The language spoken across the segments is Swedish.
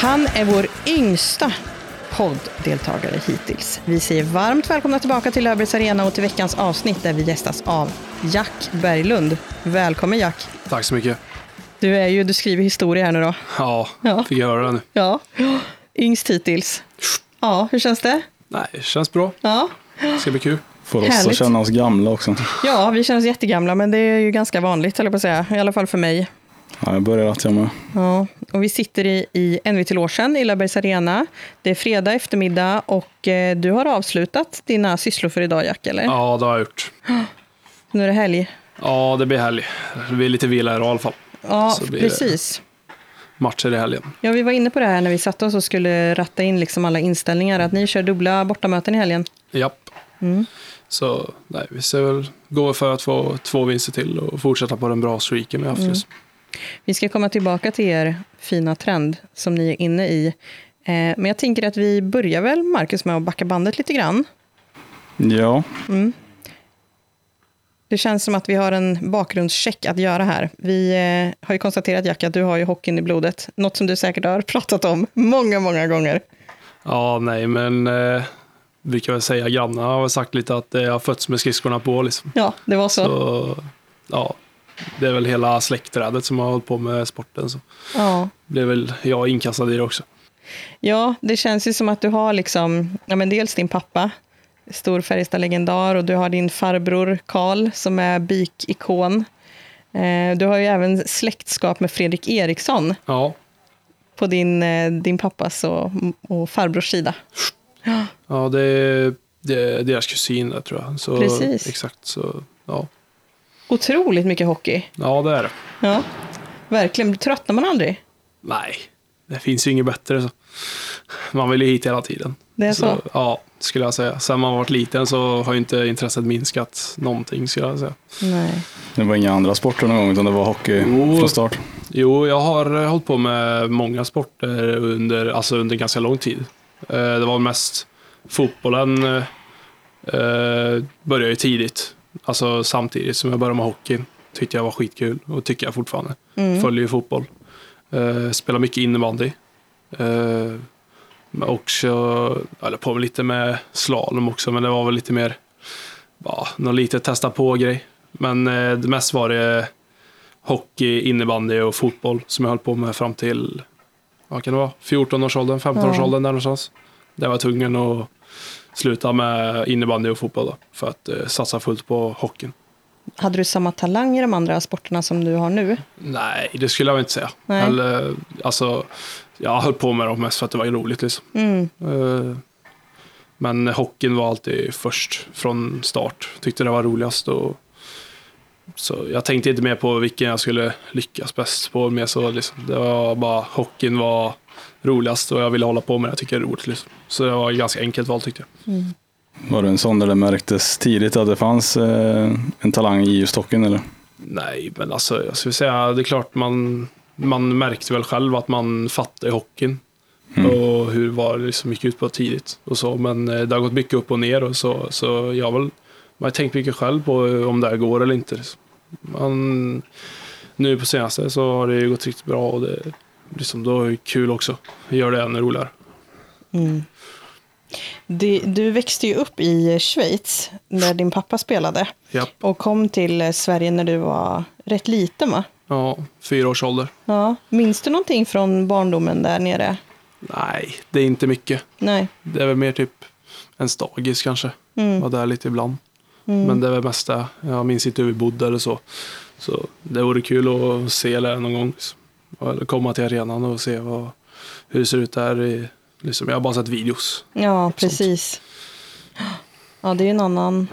Han är vår yngsta podddeltagare hittills. Vi säger varmt välkomna tillbaka till Löfbergs Arena och till veckans avsnitt där vi gästas av Jack Berglund. Välkommen Jack. Tack så mycket. Du, är ju, du skriver historia här nu då. Ja, Ja. fick göra det nu. Ja, yngst hittills. Ja, hur känns det? Nej, det känns bra. Ja, Det ska bli kul. Får oss Härligt. att känna oss gamla också. ja vi känns jättegamla, men det är ju ganska vanligt, eller på att säga. I alla fall för mig. Ja, jag börjar att jag med. Ja, och vi sitter i, i NVT-logen i Löfbergs Arena. Det är fredag eftermiddag och eh, du har avslutat dina sysslor för idag, Jack, eller? Ja, det har jag gjort. Nu är det helg. Ja, det blir helg. Det blir lite vila i alla fall. Ja, precis. Matcher i helgen. Ja, vi var inne på det här när vi satte oss och skulle ratta in liksom alla inställningar, att ni kör dubbla bortamöten i helgen. Japp. Mm. Så nej, vi ska väl gå för att få två vinster till och fortsätta på den bra streaken vi har haft Mm. just. Vi ska komma tillbaka till er fina trend som ni är inne i. Eh, men jag tänker att vi börjar väl, Marcus, med att backa bandet lite grann. Ja, Mm. Det känns som att vi har en bakgrundscheck att göra här. Vi eh, har ju konstaterat, Jack, att du har ju hockeyn i blodet. Något som du säkert har pratat om många, många gånger. Ja, nej, men eh, brukar väl säga grannarna har sagt lite att jag har fötts med skridskorna på liksom. Ja, det var så. Så ja, det är väl hela släktträdet som har hållit på med sporten. Så Ja. blev väl jag inkastad i det också. Ja, det känns ju som att du har liksom, ja, men dels din pappa, stor Färjestad-legendar, och du har din farbror Karl som är BIK-ikon. Eh, du har ju även släktskap med Fredrik Eriksson Ja, på din, eh, din pappas och, och farbrors sida. Ja, det är, det är deras kusin där tror jag. Så, Precis. Exakt, så ja. Otroligt mycket hockey. Ja, det är det. Ja, verkligen. Tröttnar man aldrig? Nej, det finns ju inget bättre. Så. Man vill ju hit hela tiden. Det är så? Ja, skulle jag säga. Sen man varit liten så har ju inte intresset minskat någonting, skulle jag säga. Nej. det var inga andra sporter någon gång utan det var hockey Jo. från start. Jo, jag har eh, hållit på med många sporter under, alltså under ganska lång tid. Eh, Det var mest fotbollen eh, började ju tidigt. Alltså samtidigt som jag började med hockeyn. Tyckte jag var skitkul och tycker jag fortfarande. Mm. Följer ju fotboll. Eh, spelar mycket innebandy. Men också, höll på med lite med slalom också, men det var väl lite mer, ja, något litet testa på-grej. Men eh, det mest var det hockey, innebandy och fotboll som jag höll på med fram till, vad kan det vara, 14-årsåldern, 15-årsåldern där någonstans. Där var jag tvungen att sluta med innebandy och fotboll då, för att eh, satsa fullt på hockeyn. Hade du samma talang i de andra sporterna som du har nu? Nej, det skulle jag inte säga. Nej. Eller, alltså, jag höll på med dem mest för att det var roligt. Liksom. Mm. Eh, Men hockeyn var alltid först från start. Tyckte det var roligast. Och, så jag tänkte inte mer på vilken jag skulle lyckas bäst på. Mer så, liksom, det var bara hockeyn var roligast och jag ville hålla på med det. Jag tycker det är roligt. Liksom. Så det var ett ganska enkelt val tyckte jag. Var du en sån där det märktes tidigt att det fanns eh, en talang i just hockeyn eller? Nej, men alltså jag skulle säga det är klart man, man märkte väl själv att man fattade hockeyn. Och hur var det liksom gick ut på tidigt och så. Men eh, det har gått mycket upp och ner och så. Så jag har väl man har tänkt mycket själv på eh, om det här går eller inte. liksom. Man, nu på senaste så har det gått riktigt bra och det, liksom, då är det kul också. Det gör det ännu roligare. Mm. Du, du växte ju upp i Schweiz, där din pappa spelade. Ja, Och kom till Sverige när du var rätt liten, va? ja fyra års ålder. Ja. Minns du någonting från barndomen där nere? Nej, det är inte mycket. Nej. Det är väl mer typ en stagis kanske. Mm. Var där lite ibland. Mm. Men det är väl mest det. Jag minns inte hur vi bodde eller så. Så det vore kul att se det någon gång. liksom. Eller komma till arenan och se vad, hur det ser ut där. I, liksom, jag har bara sett videos. Ja, precis. Ja, det är ju en annan,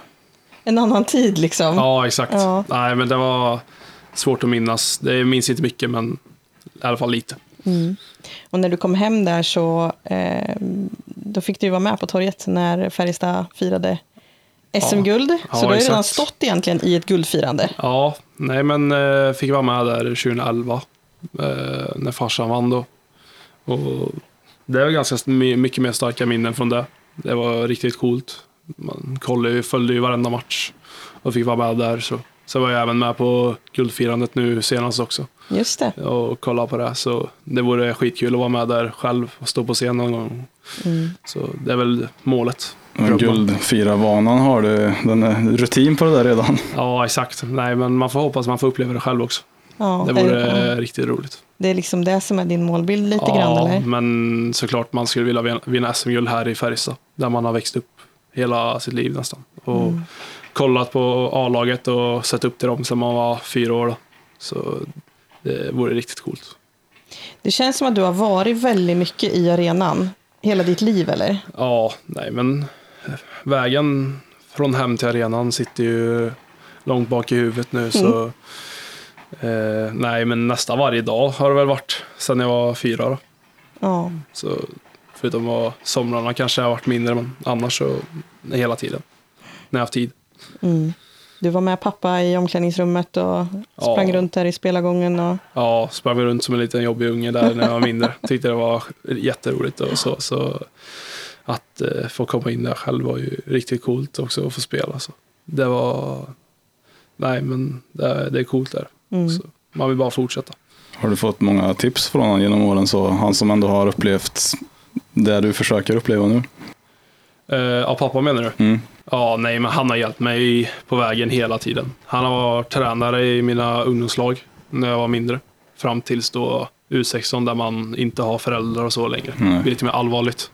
en annan tid liksom. Ja, exakt. Ja. Nej, men det var svårt att minnas. Det minns inte mycket, men i alla fall lite. Mm. Och när du kom hem där så eh, då fick du vara med på torget när Färjestad firade SM-guld. Ja, så du har ju redan stått egentligen i ett guldfirande. Ja, nej men eh, fick vara med där 2011. Eh, när farsan vann då. Och det var ganska my- mycket mer starka minnen från det. Det var riktigt coolt. Man kollade, ju- följde ju varenda match och fick vara med där. Så Så var jag även med på guldfirandet nu senast också Just det. och kolla på det. Så det vore skitkul att vara med där själv och stå på scen någon gång. Mm. Så det är väl målet. Guldfira-vanan har du, den är rutin på det där redan. Ja, exakt. Nej, men man får hoppas man får uppleva det själv också. Ja, Det vore är, riktigt roligt. det är liksom det som är din målbild lite ja, grann, eller? men såklart man skulle vilja vin- vinna SM-guld här i Färjestad. Där man har växt upp hela sitt liv nästan. Och Mm. kollat på A-laget och sett upp till dem sedan man var fyra år. Då. Så det vore riktigt coolt. Det känns som att du har varit väldigt mycket i arenan hela ditt liv, eller? Ja, nej men vägen från hem till arenan sitter ju långt bak i huvudet nu. Så eh, nej, men nästan varje dag har det väl varit sedan jag var fyra. Då. Ja. Så förutom att somrarna kanske har varit mindre, men annars så hela tiden. När jag haft tid. Mm. Du var med pappa i omklädningsrummet och sprang Ja. runt där i spelargången. Och... Ja, sprang runt som en liten jobbig unge där när jag var mindre. Tyckte det var jätteroligt och så. så att eh, få komma in där själv var ju riktigt coolt också att få spela. Så. Det var... Nej, men det, det är coolt där. Mm. Så man vill bara fortsätta. Har du fått många tips från honom genom åren? Så han som ändå har upplevt det du försöker uppleva nu. Ja, pappa menar du? Mm. Ja, nej, men han har hjälpt mig på vägen hela tiden. Han har varit tränare i mina ungdomslag när jag var mindre. Fram tills då U16 där man inte har föräldrar och så längre. Nej. Det blir lite mer allvarligt.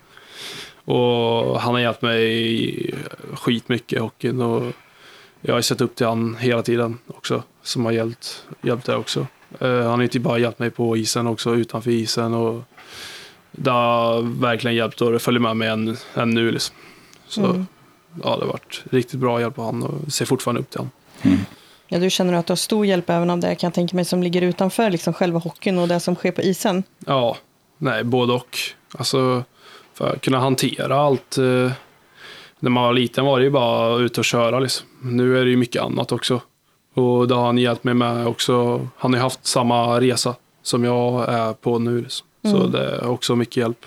Och han har hjälpt mig skitmycket i hockeyn. Och jag har sett upp till han hela tiden också. Som har hjälpt, hjälpt det också. Eh, han har inte bara hjälpt mig på isen också, utanför isen. Och det har verkligen hjälpt och det följer med mig än, än nu. Liksom. Så Mm. ja, det har varit riktigt bra hjälp av han och ser fortfarande upp till han. Mm. Ja, du känner att du har stor hjälp även av det kan jag tänka mig som ligger utanför liksom själva hockeyn och det som sker på isen. Ja, nej, både och. Alltså, för att kunna hantera allt. Eh, när man var liten var det ju bara ut och köra liksom. Nu är det ju mycket annat också. Och det har han hjälpt mig med också. Han har ju haft samma resa som jag är på nu. Liksom. Så Mm. det är också mycket hjälp.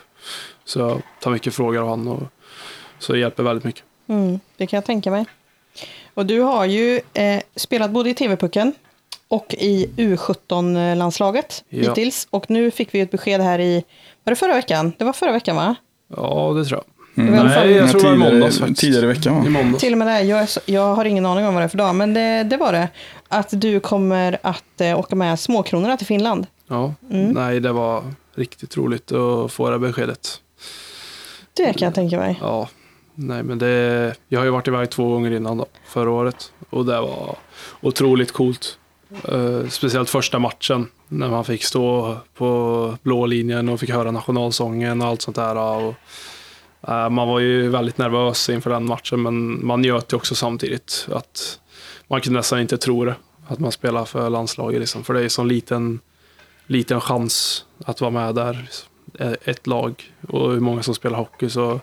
Så jag tar mycket frågor av han och så det hjälper väldigt mycket. Mm, det kan jag tänka mig. Och du har ju eh, spelat både i TV-pucken och i U17-landslaget Ja. hittills. Och nu fick vi ett besked här i, var det förra veckan? Det var förra veckan va? Ja, det tror jag. Mm. I Nej, jag tror det var i måndags faktiskt. tidigare i veckan I va? måndags. Till och med det, jag, är så, jag har ingen aning om vad det är för dag, men det, det var det. Att du kommer att eh, åka med Småkronorna till Finland. Ja, Mm. nej det var riktigt roligt att få det beskedet. Det kan jag tänka mig. Ja, nej men det, jag har ju varit iväg två gånger innan då, förra året och det var otroligt coolt. Eh, speciellt första matchen när man fick stå på blå linjen och fick höra nationalsången och allt sånt där. Och, man var ju väldigt nervös inför den matchen men man njöt ju också samtidigt. att Man kunde nästan inte tro det, att man spelar för landslaget. Liksom, för det är en sån liten, liten chans att vara med där. Eh, Ett lag och hur många som spelar hockey så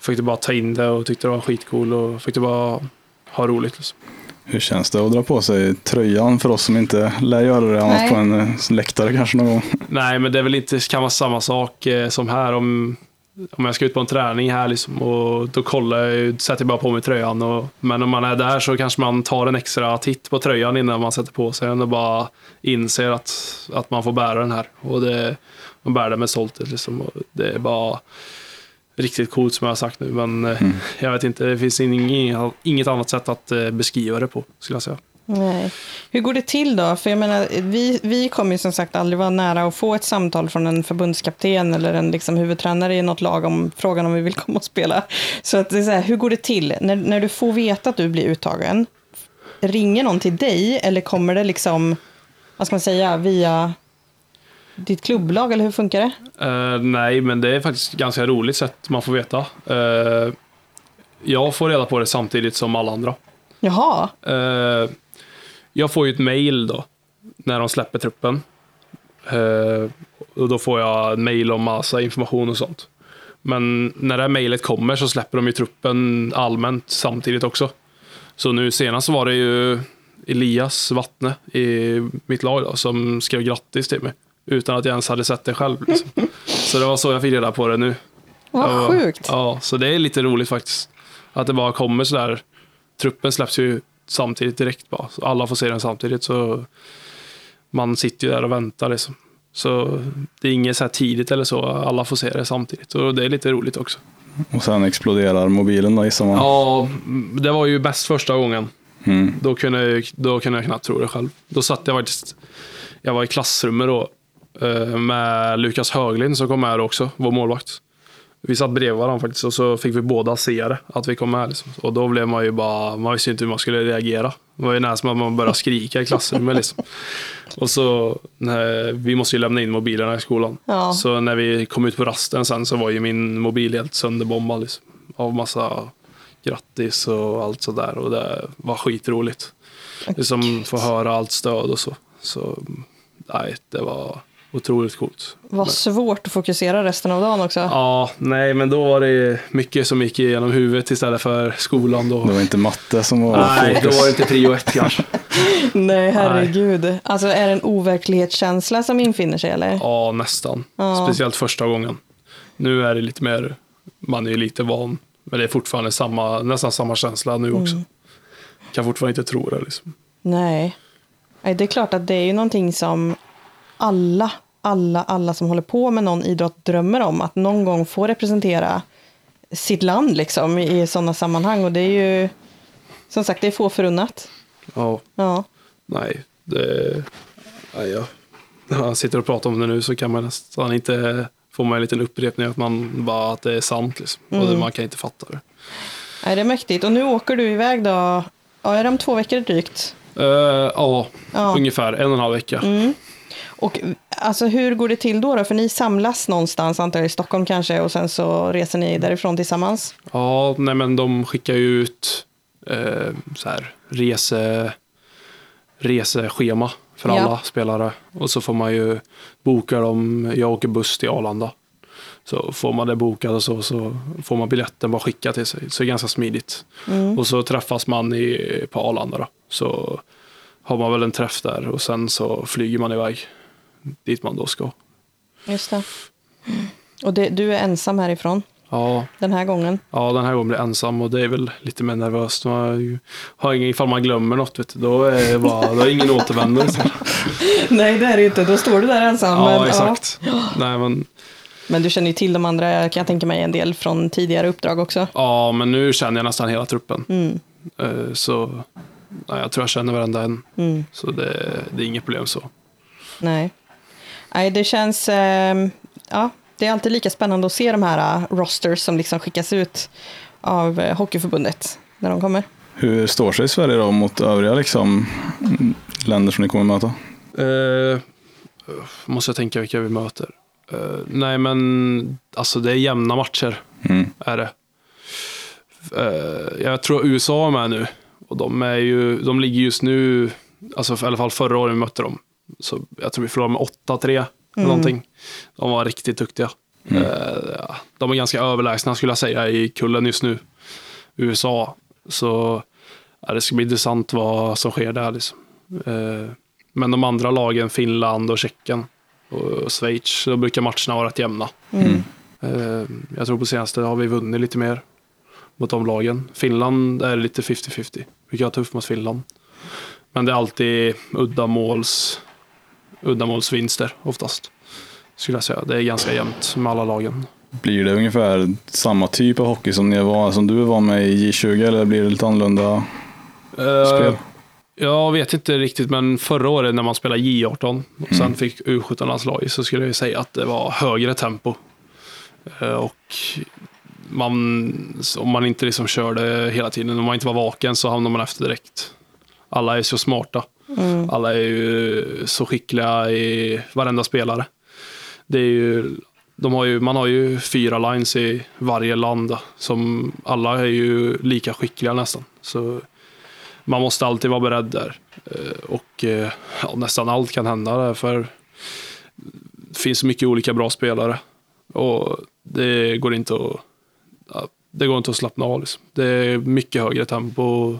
fick du bara ta in det och tyckte det var skitcool och fick du bara ha roligt. Liksom. Hur känns det att dra på sig tröjan för oss som inte lär göra det annat Nej. på en eh, läktare kanske någon gång? Nej, men det är väl inte kan vara samma sak eh, som här om, om jag ska ut på en träning här liksom, och då kollar jag, sätter jag bara på mig tröjan. Och, men om man är där så kanske man tar en extra titt på tröjan innan man sätter på sig den och bara inser att, att man får bära den här. Och det, man bär den med stolthet. Liksom, och det är bara riktigt coolt som jag har sagt nu. Men eh, Mm. jag vet inte, det finns inget, inget annat sätt att eh, beskriva det på, skulle jag säga. Nej. Hur går det till då? För jag menar, vi, vi kommer ju som sagt aldrig vara nära att få ett samtal från en förbundskapten eller en liksom huvudtränare i något lag om frågan om vi vill komma och spela. Så, att det är så här, hur går det till? När, när du får veta att du blir uttagen, ringer någon till dig eller kommer det liksom, vad ska man säga, via ditt klubblag eller hur funkar det? Eh, nej, men det är faktiskt ganska roligt sätt man får veta. Eh, jag får reda på det samtidigt som alla andra. Jaha, Eh, jag får ju ett mail då, när de släpper truppen. Eh, och då får jag mail om massa information och sånt. Men när det här mejlet kommer så släpper de ju truppen allmänt samtidigt också. Så nu senast var det ju Elias Vattne i mitt lag då, som skrev grattis till mig. Utan att jag ens hade sett det själv. Liksom. Så det var så jag fick reda på det nu. vad Ja, sjukt. Ja, så det är lite roligt faktiskt. Att det bara kommer sådär. Truppen släpps ju samtidigt direkt bara. Så alla får se den samtidigt. Så man sitter ju där och väntar liksom. Så det är inget så här tidigt eller så. Alla får se det samtidigt. Och det är lite roligt också. Och sen exploderar mobilen då gissar man. Ja, det var ju bäst första gången. Mm. Då kunde, jag, då kunde jag knappt tro det själv. Då satt jag faktiskt, jag var i klassrummet då eh, med Lukas Höglind som kom med också, vår målvakt. Vi satt bredvid varandra faktiskt och så fick vi båda se det, att vi kom med. Liksom. Och då blev man ju bara, man visste inte hur man skulle reagera. Det var ju nästan som att man började skrika i klassrummet. Liksom. Och så, när, vi måste ju lämna in mobilerna i skolan. Ja. Så när vi kom ut på rasten sen så var ju min mobil helt sönderbombad. Liksom, av massa grattis och allt sådär. Och det var skitroligt. Liksom få höra allt stöd och så. Så nej, det var otroligt coolt. Vad svårt att fokusera resten av dagen också. Ja, nej, men då var det mycket som gick igenom huvudet istället för skolan. Då. Det var inte matte som var Nej, då fokus. var det inte prio ett kanske. Nej, herregud. Alltså är det en overklighetskänsla som infinner sig eller? Ja, nästan. Ja. Speciellt första gången. Nu är det lite mer, man är ju lite van. Men det är fortfarande samma, nästan samma känsla nu också. Mm. Kan fortfarande inte tro det. Liksom. Nej. Nej, det är klart att det är ju någonting som alla, alla, alla som håller på med någon idrott drömmer om. Att någon gång få representera sitt land liksom i sådana sammanhang. Och det är ju, som sagt, det är få förunnat. Ja, Ja. nej. Det, nej ja. När jag sitter och pratar om det nu så kan man nästan inte få man en liten upprepning att man bara att det är sant. Liksom. Och Mm. det, man kan inte fatta det. Nej, det är mäktigt. Och nu åker du iväg då, ja, är det om två veckor drygt? Eh, ja, Ja. ungefär en och en halv vecka. Mm. Och alltså, hur går det till då, då? För ni samlas någonstans, antar jag, i Stockholm kanske, och sen så reser ni därifrån tillsammans? Ja, nej men de skickar ju ut eh, så här, rese, reseschema för Ja. alla spelare. Och så får man ju boka dem. Jag åker buss till Arlanda. Så får man det bokat och så, så får man biljetten bara skicka till sig. Så det är ganska smidigt. Mm. Och så träffas man i, på Arlanda då. Så har man väl en träff där och sen så flyger man iväg dit man då ska. Just det. Och det, du är ensam härifrån Ja, den här gången? Ja, den här gången blir jag ensam och det är väl lite mer nervöst. Man har ingen, ifall man glömmer något, vet du, då är det bara, då är ingen återvändo. liksom. Nej, det är det inte. Då står du där ensam. Ja, men, exakt. Nej, men, men du känner ju till de andra, kan jag tänka mig, en del från tidigare uppdrag också. ja, men nu känner jag nästan hela truppen. Mm. Eh, Så nej, jag tror jag känner varenda en. Mm. Så det, det är inget problem så. Nej. Nej, det känns... ehm, ja, det är alltid lika spännande att se de här uh, rosters som liksom skickas ut av uh, Hockeyförbundet när de kommer. Hur står sig Sverige då mot övriga liksom, länder som ni kommer möta? Eh, måste jag tänka vilka vi möter. Eh, nej, men alltså det är jämna matcher. Mm. är det. Eh, jag tror USA är med nu. Och de, är ju, de ligger just nu, alltså i alla fall förra året vi mötte dem. Så jag tror vi förlorade med 8-3 eller någonting. De var riktigt duktiga. Mm. Eh, ja, de är ganska överlägsna skulle jag säga i kullen just nu. USA. Så ja, det ska bli intressant vad som sker där. Liksom. Eh, men de andra lagen, Finland och Tjeckien och Schweiz, då brukar matcherna vara rätt jämna. Mm. Eh, Jag tror på senaste har vi vunnit lite mer mot de lagen. Finland är lite 50-50. Vi kan ha tufft mot Finland. Men det är alltid uddamåls, uddamålsvinster oftast. Skulle jag säga. Det är ganska jämnt med alla lagen. Blir det ungefär samma typ av hockey som, ni var, som du var med i J20 eller blir det lite annorlunda Eh, spel? Jag vet inte riktigt, men förra året när man spelade J18 och sen fick U17-landslaget så skulle jag säga att det var högre tempo. Eh, Och man, om man inte liksom körde hela tiden, om man inte var vaken så hamnar man efter direkt. Alla är så smarta. Mm. Alla är ju så skickliga i varenda spelare. Det är ju, de har ju, man har ju fyra lines i varje land. Som alla är ju lika skickliga nästan. Så man måste alltid vara beredd där. Eh, Och eh, ja, nästan allt kan hända där. För det finns så mycket olika bra spelare. Och det går inte att, ja, det går inte att slappna av. Liksom. Det är mycket högre tempo.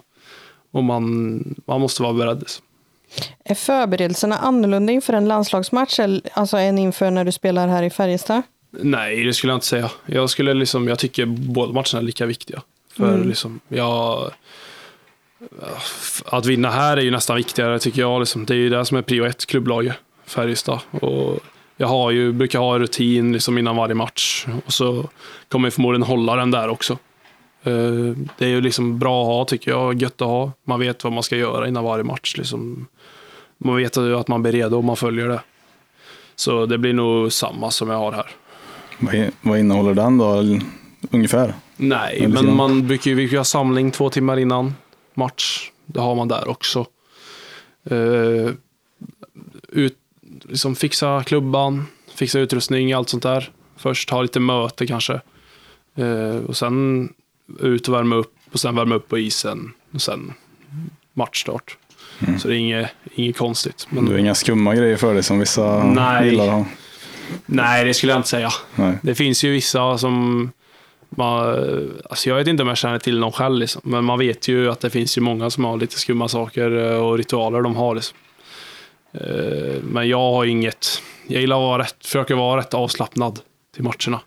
Och man, man måste vara beredd. Liksom. Är förberedelserna annorlunda inför en landslagsmatch alltså än inför när du spelar här i Färjestad? Nej, det skulle jag inte säga. Jag, skulle liksom, jag tycker båda matcherna är lika viktiga. För Mm. liksom, jag, att vinna här är ju nästan viktigare tycker jag. Liksom. Det är ju det som är prio ett, klubblaget, Färjestad. Och jag har ju, brukar ha rutin liksom innan varje match och så kommer jag förmodligen hålla den där också. Eh, det är ju liksom bra att ha tycker jag, gött att ha. Man vet vad man ska göra innan varje match. Liksom. Man vet att man blir redo om man följer det. Så det blir nog samma som jag har här. Vad, innehåller den då, ungefär? Nej, men man brukar ju ha samling två timmar innan match. Det har man där också. Uh, ut, liksom fixa klubban, fixa utrustning, allt sånt där. Först ha lite möte kanske. Eh, och sen ut och värma upp och sen värma upp på isen. Och sen matchstart. Så det är inget, inget konstigt. Men, Du har inga skumma grejer för dig som vissa Nej. gillar ha? Nej, det skulle jag inte säga. Nej. Det finns ju vissa som man, alltså jag vet inte om jag känner till någon själv, liksom. men man vet ju att det finns ju många som har lite skumma saker eh, och ritualer de har. Liksom. Eh, Men jag har inget, jag gillar att vara rätt, försöker vara rätt avslappnad till matcherna.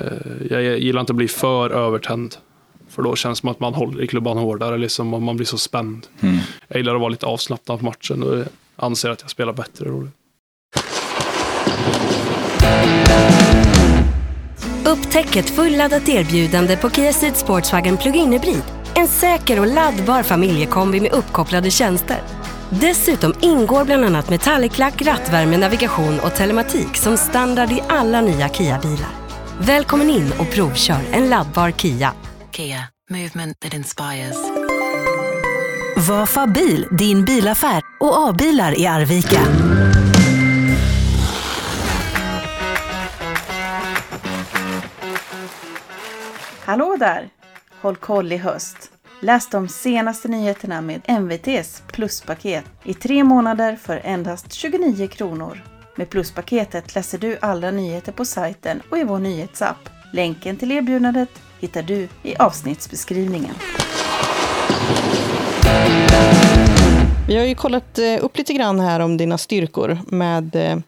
Eh, Jag gillar inte att bli för övertänd, för då känns det som att man håller i klubban hårdare liksom, och man blir så spänd. Mm. Jag gillar att vara lite avslappnad på matchen och anser att jag spelar bättre. då. Upptäck ett fulladdat erbjudande på Kia Ceed Sportswagen Plug-in Hybrid. En säker och laddbar familjekombi med uppkopplade tjänster. Dessutom ingår bland annat metallic-lack, rattvärme, navigation och telematik som standard i alla nya Kia-bilar. Välkommen in och provkör en laddbar Kia. Kia, movement that inspires. Vafa bil, din bilaffär och A-bilar i Arvika. Hallå där! Håll koll i höst. Läs de senaste nyheterna med MVTs pluspaket i tre månader för endast 29 kronor. Med pluspaketet läser du alla nyheter på sajten och i vår nyhetsapp. Länken till erbjudandet hittar du i avsnittsbeskrivningen. Vi har ju kollat eh, upp lite grann här om dina styrkor med eh,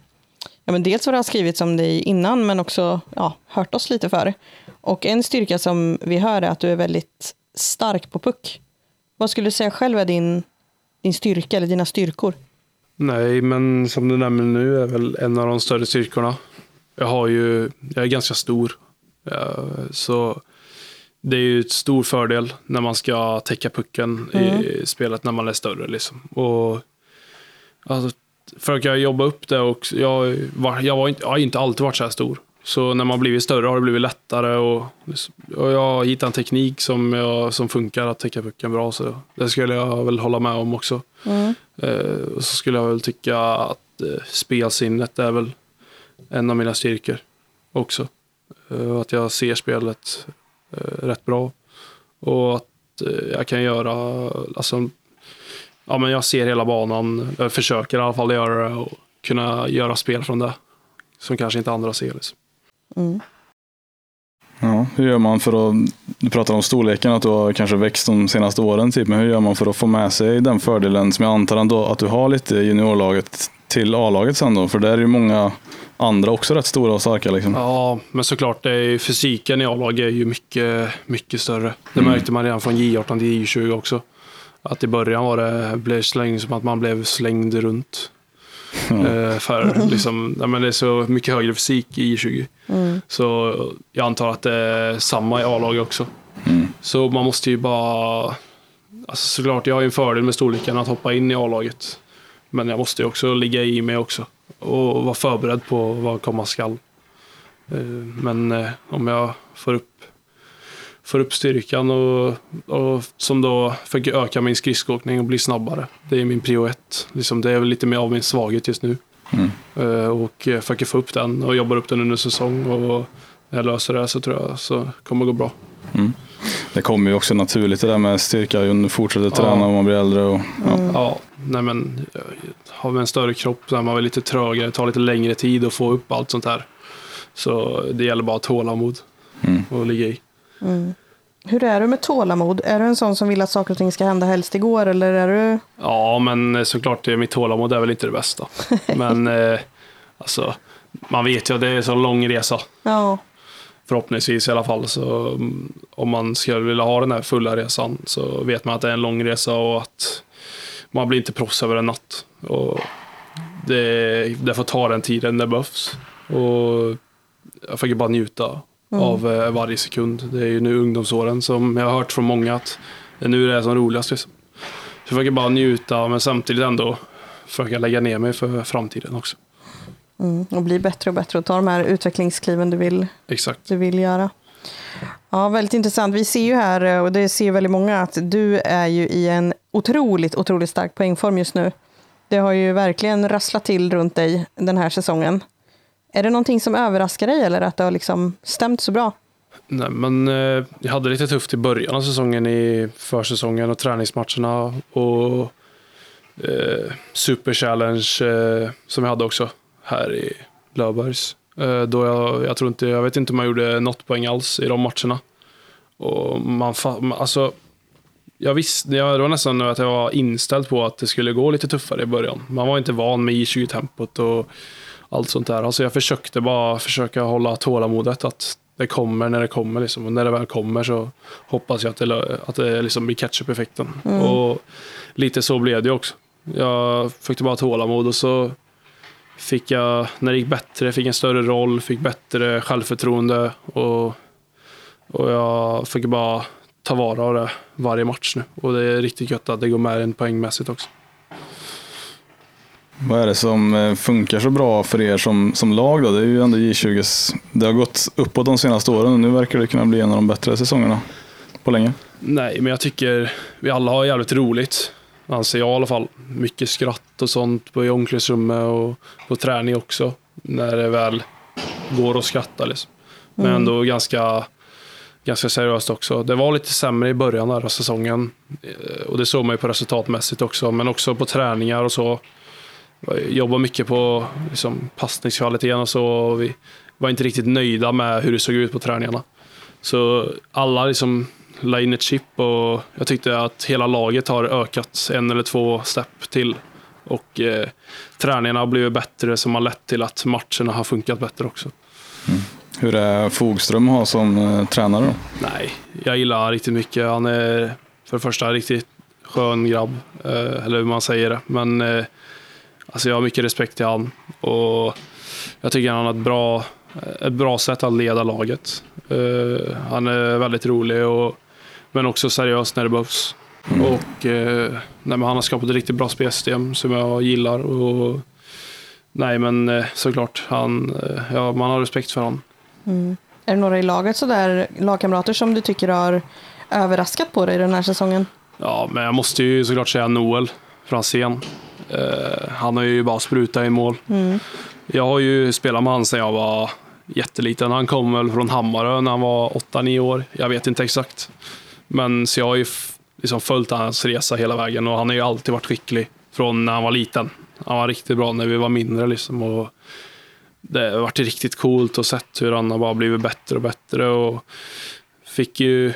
ja, men dels vad det har skrivits om dig innan, men också ja, hört oss lite för. Och en styrka som vi hör är att du är väldigt stark på puck. Vad skulle du säga själv är din, din styrka eller dina styrkor? Nej, men som du nämner nu är väl en av de större styrkorna. Jag har ju, jag är ganska stor. Så det är ju ett stor fördel när man ska täcka pucken i spelet när man är större. Liksom. Och alltså, försöker jag jobba upp det och jag, var, jag, var inte, jag har inte alltid varit så här stor. Så när man blivit större har det blivit lättare och, och jag har hittat en teknik som, jag, som funkar att täcka pucken bra. Så det skulle jag väl hålla med om också. Eh, och så skulle jag väl tycka att eh, spelsinnet är väl en av mina styrkor också. Eh, att jag ser spelet eh, rätt bra. Och att eh, jag kan göra, alltså, ja men jag ser hela banan, jag försöker i alla fall göra det och kunna göra spel från det. Som kanske inte andra ser. Liksom. Ja, hur gör man för att, du pratar om storleken, att du har kanske växt de senaste åren, typ, men hur gör man för att få med sig den fördelen som jag antar ändå att du har lite i juniorlaget till A-laget sen då? För där är ju många andra också rätt stora och starka. Liksom. Ja, men såklart, det är, ju- fysiken i A-lag är ju mycket, mycket större. Det märkte man redan från J18 till J20 också. Att i början var det, blev slängd som att man blev slängd runt. Eh, för liksom, ja, men det är så mycket högre fysik i J20. Så jag antar att det är samma i A-laget också. Så man måste ju bara... Alltså såklart, jag har ju en fördel med storleken att hoppa in i A-laget. Men jag måste ju också ligga i mig också. Och vara förberedd på vad komma skall. Eh, Men eh, om jag får upp, får upp styrkan och, och som då försöker öka min skridskoåkning och bli snabbare. Det är min prio ett. Liksom, det är väl lite mer av min svaghet just nu. Eh, Och eh, försöker få upp den och jobbar upp den under säsong. Och när jag löser det så tror jag så kommer det gå bra. Det kommer ju också naturligt det där med styrka, ju fortsätter träna och man blir äldre. Och, ja. Ja, nej men har vi en större kropp så är man väl lite trögare, tar lite längre tid att få upp allt sånt här. Så det gäller bara tålamod och ligga i. Hur är du med tålamod? Är du en sån som vill att saker och ting ska hända helst igår, eller är du... Ja, men eh, såklart, mitt tålamod är väl inte det bästa. Men eh, alltså, man vet ju att det är en så lång resa. Ja, förhoppningsvis i alla fall. Så mm, om man skulle vilja ha den här fulla resan så vet man att det är en lång resa och att man blir inte proffs över en natt. Och det, det får ta den tiden det behövs. Och jag fick bara njuta av eh, varje sekund. Det är ju nu ungdomsåren som jag har hört från många att det är nu det är som roligast. Liksom. Så jag fick bara njuta men samtidigt ändå försöka lägga ner mig för framtiden också. Mm, och bli bättre och bättre och ta de här utvecklingskliven du vill, Exakt. du vill göra. Ja, väldigt intressant. Vi ser ju här, och det ser ju väldigt många, att du är ju i en otroligt, otroligt stark poängform just nu. Det har ju verkligen rasslat till runt dig den här säsongen. Är det någonting som överraskar dig eller att det har liksom stämt så bra? Nej, men eh, jag hade lite tufft i början av säsongen i försäsongen och träningsmatcherna och eh, Super Challenge eh, som jag hade också här i Löfbergs. Eh, då jag, jag tror inte, jag vet inte om jag gjorde något poäng alls i de matcherna. Och man, man- alltså, jag visste, jag, det var nästan att jag var inställd på att det skulle gå lite tuffare i början. Man var inte van med I20-tempot och allt sånt där. Alltså jag försökte bara försöka hålla tålamodet att det kommer när det kommer. Liksom. Och när det väl kommer så hoppas jag att det, att det liksom blir catch-up-effekten. Och lite så blev det också. Jag fick bara tålamod och så fick jag, när det gick bättre, fick en större roll, fick bättre självförtroende och, och jag fick bara ta vara av det varje match nu. Och det är riktigt gött att det går med en poängmässigt också. Vad är det som eh, funkar så bra för er som, som lag då? Det är ju ändå J20. Det har gått uppåt de senaste åren och nu verkar det kunna bli en av de bättre säsongerna på länge. Nej, men jag tycker vi alla har jävligt roligt. Anser jag i alla fall. Mycket skratt och sånt på i omklädningsrummet och på träning också. När det väl går att skratta liksom. Men ändå ganska, ganska seriöst också. Det var lite sämre i början av säsongen. Eh, Och det såg man ju på resultatmässigt också. Men också på träningar och så. Jobbar mycket på liksom, passningskvaliteten och så. Och vi var inte riktigt nöjda med hur det såg ut på träningarna. Så alla liksom la in ett chip och jag tyckte att hela laget har ökat en eller två steg till. Och eh, träningarna har blivit bättre som har lett till att matcherna har funkat bättre också. Hur är Fogström att ha som eh, tränare då? Nej, jag gillar han riktigt mycket. Han är för det första riktigt skön grabb, eh, eller hur man säger det. Men eh, alltså jag har mycket respekt till han och jag tycker han har ett bra, ett bra sätt att leda laget. Eh, han är väldigt rolig, och, men också seriös när det behövs. Och eh, nej, men Han har skapat ett riktigt bra spelsystem som jag gillar. Och, nej, men eh, såklart, han, ja, man har respekt för honom. Är det några i laget, så där, lagkamrater, som du tycker har överraskat på dig den här säsongen? Ja, men jag måste ju såklart säga Noel Franzén. Eh, han har ju bara sprutat i mål. Jag har ju spelat med han sedan jag var jätteliten. Han kom väl från Hammarö när han var 8-9 år. Jag vet inte exakt. Men så jag har ju liksom följt hans resa hela vägen och han har ju alltid varit skicklig från när han var liten. Han var riktigt bra när vi var mindre liksom. Och det har varit riktigt coolt att sett hur han har bara blivit bättre och bättre. Och fick ju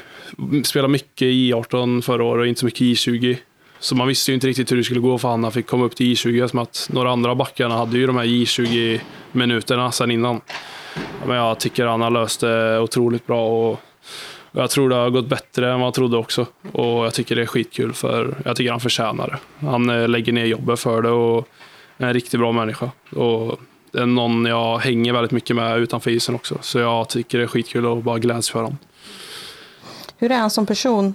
spela mycket i 18 förra året och inte så mycket i 20. Så man visste ju inte riktigt hur det skulle gå för han. Fick komma upp till I20 som att några andra backarna hade ju de här I20 minuterna sen innan. Men jag tycker han har löst det otroligt bra och jag tror det har gått bättre än vad jag trodde också. Och jag tycker det är skitkul för jag tycker han förtjänar det. Han eh, lägger ner jobbet för det och är en riktigt bra människa. Och det är någon jag hänger väldigt mycket med utanför isen också. Så jag tycker det är skitkul och bara gläds för honom. Hur är han som person?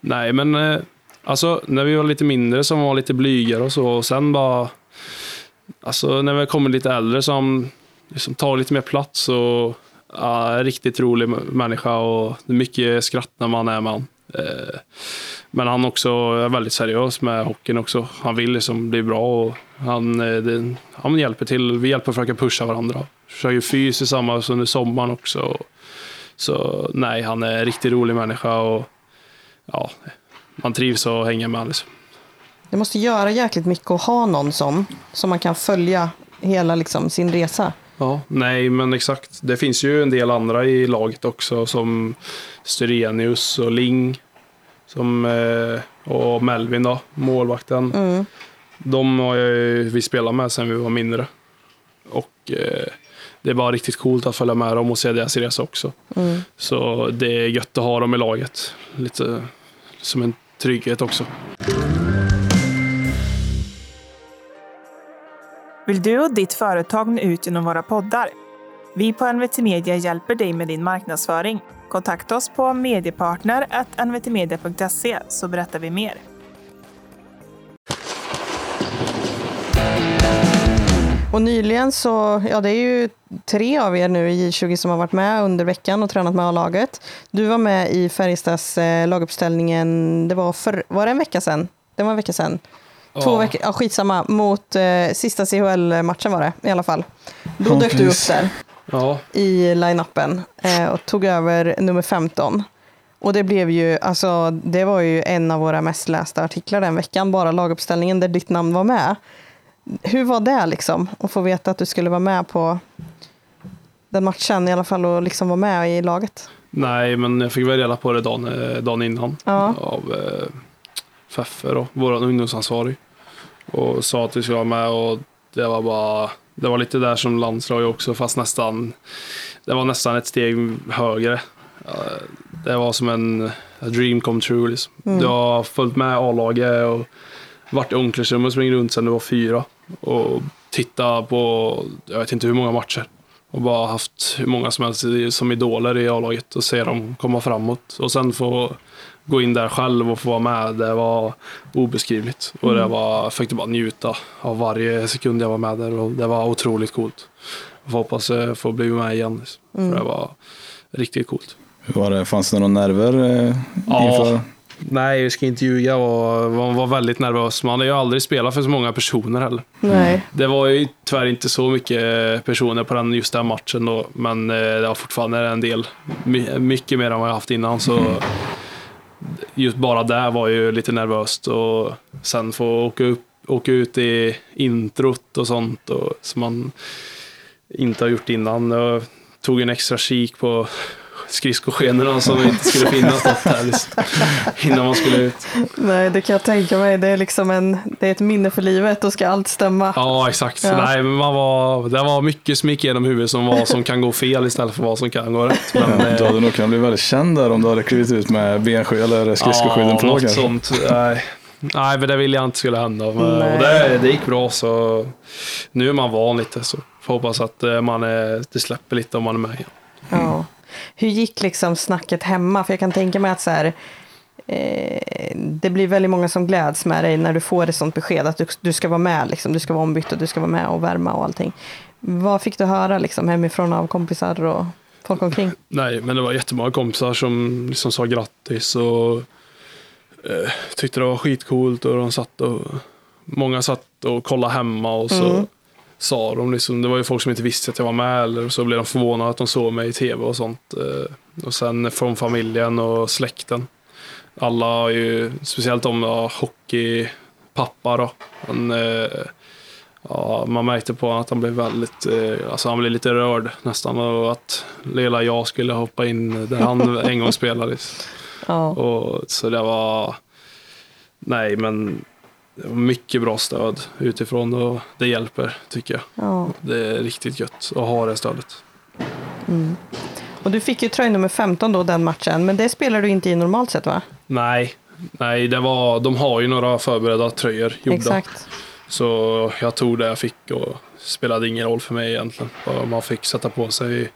Nej, men eh, alltså när vi var lite mindre så var han lite blygare och så. Och sen bara... Alltså när vi kommer lite äldre så har han liksom tar lite mer plats och ja, är en riktigt rolig människa och det är mycket skratt när man är med honom. Eh, men han också är väldigt seriös med hockeyn också. Han vill liksom bli bra och han, eh, det, han hjälper till. Vi hjälper att försöka pusha varandra. Försöker fys tillsammans under sommaren också. Så nej, han är en riktigt rolig människa och ja, man trivs att hänga med. Liksom. Det måste göra jäkligt mycket att ha någon som, som man kan följa hela liksom, sin resa. Ja, nej men exakt. Det finns ju en del andra i laget också som Styrenius och Ling. Som, eh, och Melvin då, målvakten. De har ju vi spelat med sen vi var mindre. Och eh, det är bara riktigt coolt att följa med dem och se deras resa också. Mm. Så det är gött att ha dem i laget. Lite som en trygghet också. Vill du och ditt företag nå ut genom våra poddar? Vi på NVT Media hjälper dig med din marknadsföring. Kontakta oss på mediepartner.nvtmedia.se så berättar vi mer. Och nyligen så, ja det är ju tre av er nu i J20 som har varit med under veckan och tränat med A-laget. Du var med i Färjestads eh, laguppställningen, det var, för, var det en vecka sedan? Det var en vecka sedan. Två Ja. veckor, ja skitsamma, mot eh, sista CHL-matchen var det i alla fall. Då Ja, dök du upp där Ja, i line-upen eh, och tog över nummer 15. Och det blev ju, alltså det var ju en av våra mest lästa artiklar den veckan, bara laguppställningen där ditt namn var med. Hur var det liksom, att få veta att du skulle vara med på den matchen i alla fall och liksom vara med i laget? nej, men jag fick väl reda på det dagen, eh, dagen innan Ja. av eh, Feffe, då, vår ungdomsansvarig. Och sa att vi skulle vara med och det var bara, det var lite där som landslag också, fast nästan, det var nästan ett steg högre. Det var som en dream come true. Liksom. Mm. Du har följt med A-laget och varit i omklädningsrummet och sprungit runt sedan du var fyra. Och tittat på, jag vet inte hur många matcher. Och bara haft hur många som helst som idoler i A-laget och se dem komma framåt. Och sen få gå in där själv och få vara med, det var obeskrivligt. Och det var, jag fick bara njuta av varje sekund jag var med där och det var otroligt coolt. Jag får hoppas jag får bli med igen. För det var riktigt coolt. Hur var det? Fanns det några nerver eh, Ja. Nej, vi ska inte ljuga. Jag var, väldigt nervös. Man har ju aldrig spelat för så många personer heller. Nej. Det var ju tyvärr inte så mycket personer på den, just den matchen då, men eh, det var fortfarande en del. My, mycket mer än vad jag haft innan. Så just bara där var ju lite nervöst och sen få åka, upp, åka ut i introt och sånt och, som man inte har gjort innan. Jag tog en extra kik på skridskoskenorna som inte skulle finnas något där liksom, innan man skulle ut. Nej, det kan jag tänka mig. Det är liksom en, det är ett minne för livet, då ska allt stämma. Ja, exakt. Ja. Nej, men man var, det var mycket som gick genom huvudet som vad som kan gå fel istället för vad som kan gå rätt. Men, Ja, eh, du hade nog kunnat bli väldigt känd där om du hade klivit ut med benskydd eller skridskoskydden ja, på något kanske. sånt. Nej. Nej, men det ville jag inte skulle hända. Nej. och det, det gick bra, så nu är man van lite. Så hoppas att eh, man är, det släpper lite om man är med igen. Ja. Hur gick liksom snacket hemma? För jag kan tänka mig att så här, eh, det blir väldigt många som gläds med dig när du får ett sånt besked att du, du ska vara med, liksom, du ska vara ombytt och du ska vara med och värma och allting. Vad fick du höra liksom, hemifrån av kompisar och folk omkring? Nej, men det var jättemånga kompisar som liksom sa grattis och eh, tyckte det var skitcoolt och de satt och många satt och kollade hemma och så Mm. Sa de liksom, det var ju folk som inte visste att jag var med eller så blev de förvånade att de såg mig i tv och sånt. Eh, och sen från familjen och släkten. Alla har ju, speciellt om jag hockeypappa då. Han, eh, ja, man märkte på honom att han blev väldigt, eh, alltså han blev lite rörd nästan och att lilla jag skulle hoppa in där han en gång spelade. Ja. Och, så det var, nej men mycket bra stöd utifrån och det hjälper tycker jag. Ja. Det är riktigt gött att ha det stödet. Mm. Och du fick ju tröja nummer 15 då den matchen, men det spelar du inte i normalt sett va? Nej, nej det var, de har ju några förberedda tröjor gjorda. Exakt. Så jag tog det jag fick och spelade ingen roll för mig egentligen. Man fick sätta på sig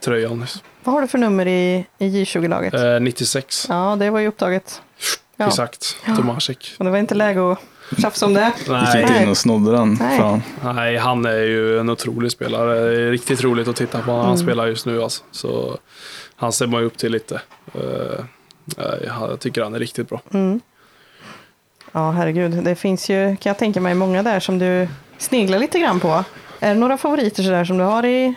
tröjan. Vad har du för nummer i, i J20-laget? Eh, 96, Ja, det var ju upptaget. Ja. exakt. Tomasik. Och det var inte läge att tjafsa om det. Gick Nej, inte in och snodde den. Nej. Fan. nej, han är ju en otrolig spelare. Det är riktigt roligt att titta på när han Mm. spelar just nu. Alltså. Så han ser man ju upp till lite. Eh, jag tycker han är riktigt bra. Mm. Ja, herregud. Det finns ju, kan jag tänka mig, många där som du sneglar lite grann på. Är det några favoriter sådär som du har i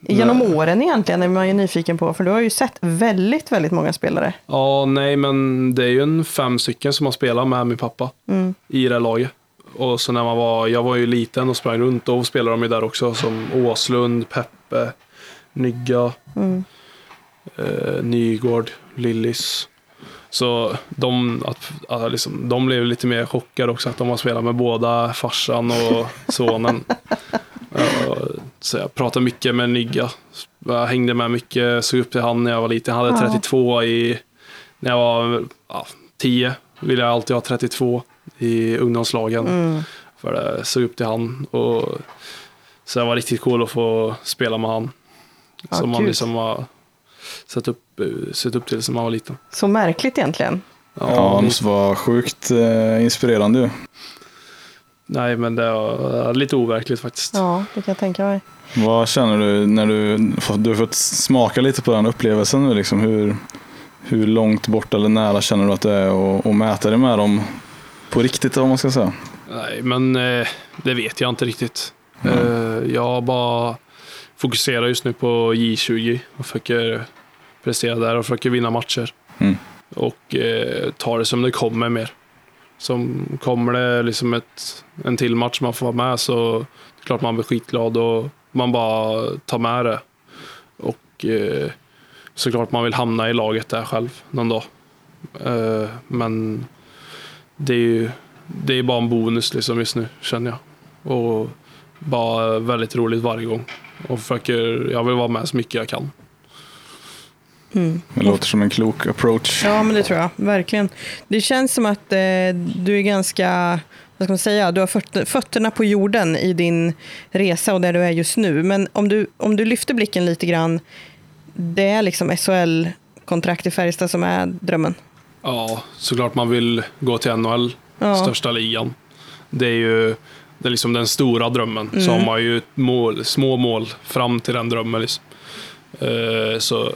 genom åren egentligen är man ju nyfiken på? För du har ju sett väldigt, väldigt många spelare. Ja, nej, men det är ju en fem stycken som har spelat med min pappa Mm. i det laget. Och så när man var, jag var ju liten och sprang runt, då spelade de ju där också som Åslund, Peppe, Nygga, Mm. eh, Nygård, Lillis. Så de, att, att liksom, de blev lite mer chockade också att de har spelat med båda farsan och sonen. Eh, Så jag pratade mycket med Nygga. Jag hängde med mycket, såg upp till han när jag var liten. Jag hade Ja. 32 i, när jag var ja, 10. Ville jag alltid ha 32 i ungdomslagen. Mm. För det såg upp till han. Och, så det var riktigt cool att få spela med han. Ja, som man liksom har sett upp, eh, sett upp till som man var liten. Så märkligt egentligen. Ja, det måste vara sjukt eh, inspirerande ju. Nej, men det var lite overkligt faktiskt. Ja, det kan jag tänka mig. Vad känner du när du, du har fått smaka lite på den upplevelsen nu? Liksom, hur, hur långt bort eller nära känner du att det är att, att mäta dig med dem på riktigt om man ska säga? Nej, men eh, det vet jag inte riktigt. Eh, jag bara fokuserar just nu på J20 och försöker prestera där och försöker vinna matcher. Mm. Och eh, tar det som det kommer mer. Som kommer det liksom ett, en till match man får vara med så det är klart man blir skitglad och man bara tar med det. Och eh, såklart man vill hamna i laget där själv någon dag. Eh, men det är ju det är bara en bonus liksom just nu känner jag. Och bara väldigt roligt varje gång. Och försöker, jag vill vara med så mycket jag kan. Mm. Det låter som en klok approach. Ja, men det tror jag. Verkligen. Det känns som att eh, du är ganska, vad ska man säga, du har föt- fötterna på jorden i din resa och där du är just nu. Men om du, om du lyfter blicken lite grann, det är liksom SHL-kontrakt i Färjestad som är drömmen. Ja, såklart man vill gå till NHL, Ja. största ligan. Det är ju det är liksom den stora drömmen. Så har man ju mål, små mål fram till den drömmen. Liksom. Eh, så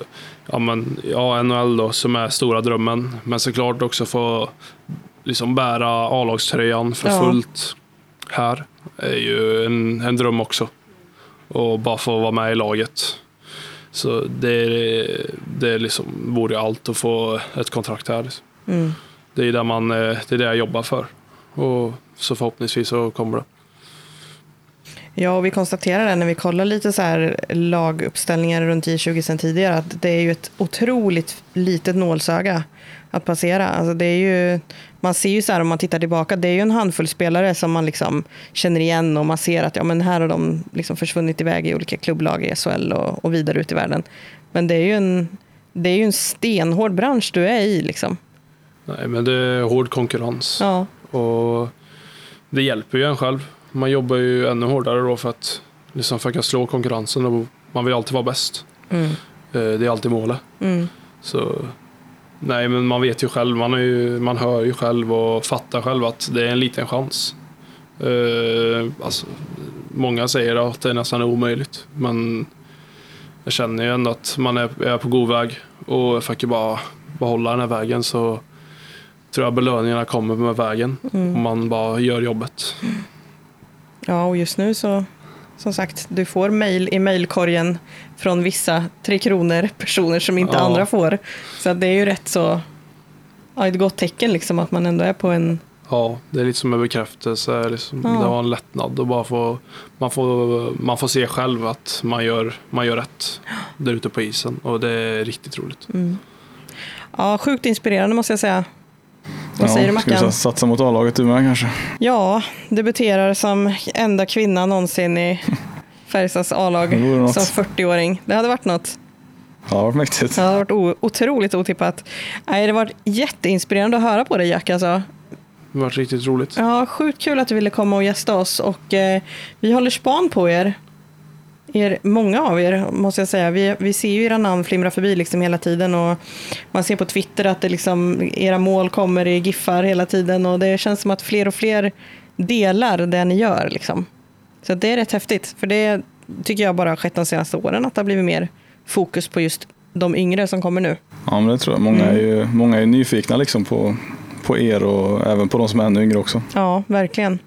ja, men, ja, NHL då, som är stora drömmen. Men såklart också få liksom bära A-lagströjan för Ja. fullt här är ju en, en dröm också. Och bara få vara med i laget. Så det, det liksom vore allt att få ett kontrakt här. Liksom. Mm. Det är det, man, eh, det är det jag jobbar för. Och så förhoppningsvis så kommer det. Ja, och vi konstaterar det när vi kollar lite så här laguppställningar runt J20 sen tidigare, att det är ju ett otroligt litet nålsöga att passera. Alltså det är ju, man ser ju så här om man tittar tillbaka, det är ju en handfull spelare som man liksom känner igen och man ser att ja, men här har de liksom försvunnit iväg i olika klubblag i SHL och, och vidare ut i världen. Men det är ju en, det är ju en stenhård bransch du är i. Liksom. Nej, men det är hård konkurrens. Ja. Och det hjälper ju en själv. Man jobbar ju ännu hårdare då för att liksom försöka slå konkurrensen och man vill alltid vara bäst. Mm. Eh, Det är alltid målet. Mm. Så nej, men man vet ju själv, man, ju, man hör ju själv och fattar själv att det är en liten chans. Eh, alltså, många säger att det är nästan omöjligt, men jag känner ju ändå att man är, är på god väg och försöker bara behålla den här vägen så tror jag belöningarna kommer med vägen om man bara gör jobbet. Ja, och just nu så, som sagt, du får mejl i mejlkorgen från vissa Tre Kronor personer som inte Ja. andra får. Så att det är ju rätt så, ja, ett gott tecken liksom att man ändå är på en, Ja, det är lite som en bekräftelse. Liksom, Ja. Det var en lättnad och bara få, man, får, man får se själv att man gör, man gör rätt där ute på isen och det är riktigt roligt. ja, sjukt inspirerande måste jag säga. Vad säger du ska vi Mackan? satsa mot A-laget du med kanske? Ja, debuterar som enda kvinna någonsin i Färjestads A-lag som 40-åring. Det hade varit något. Ja, det har varit mäktigt. Det hade varit otroligt otippat. Nej, det har varit jätteinspirerande att höra på dig Jack. Alltså. Det har varit riktigt roligt. Ja, sjukt kul att du ville komma och gästa oss. Och, eh, vi håller span på er. Er. Många av er, måste jag säga. Vi, vi ser ju era namn flimra förbi liksom hela tiden. Och man ser på Twitter att det liksom, era mål kommer i giffar hela tiden. Och det känns som att fler och fler delar det ni gör. Liksom. Så det är rätt häftigt. För det tycker jag bara har skett de senaste åren. Att det har blivit mer fokus på just de yngre som kommer nu. Ja, men det tror jag. Många är ju, många är nyfikna liksom på, på er och även på de som är ännu yngre också. Ja, verkligen.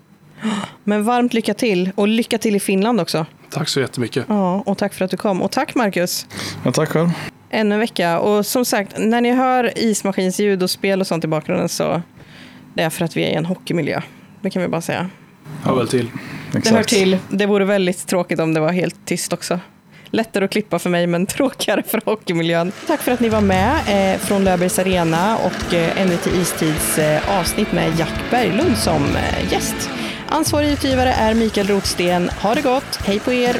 Men varmt lycka till. Och lycka till i Finland också. Tack så jättemycket. Ja, och tack för att du kom. Och tack Marcus. Ja, tack själv. Ännu en vecka. Och som sagt, när ni hör ismaskinsljud och spel och sånt i bakgrunden så det är för att vi är i en hockeymiljö. Det kan vi bara säga. Hör väl till. Exakt. Det hör till. Det vore väldigt tråkigt om det var helt tyst också. Lättare att klippa för mig, men tråkigare för hockeymiljön. Tack för att ni var med eh, från Löfbergs Arena och eh, NVT Istids eh, avsnitt med Jack Berglund som eh, gäst. Ansvarig utgivare är Mikael Rotsten. Ha det gott, hej på er!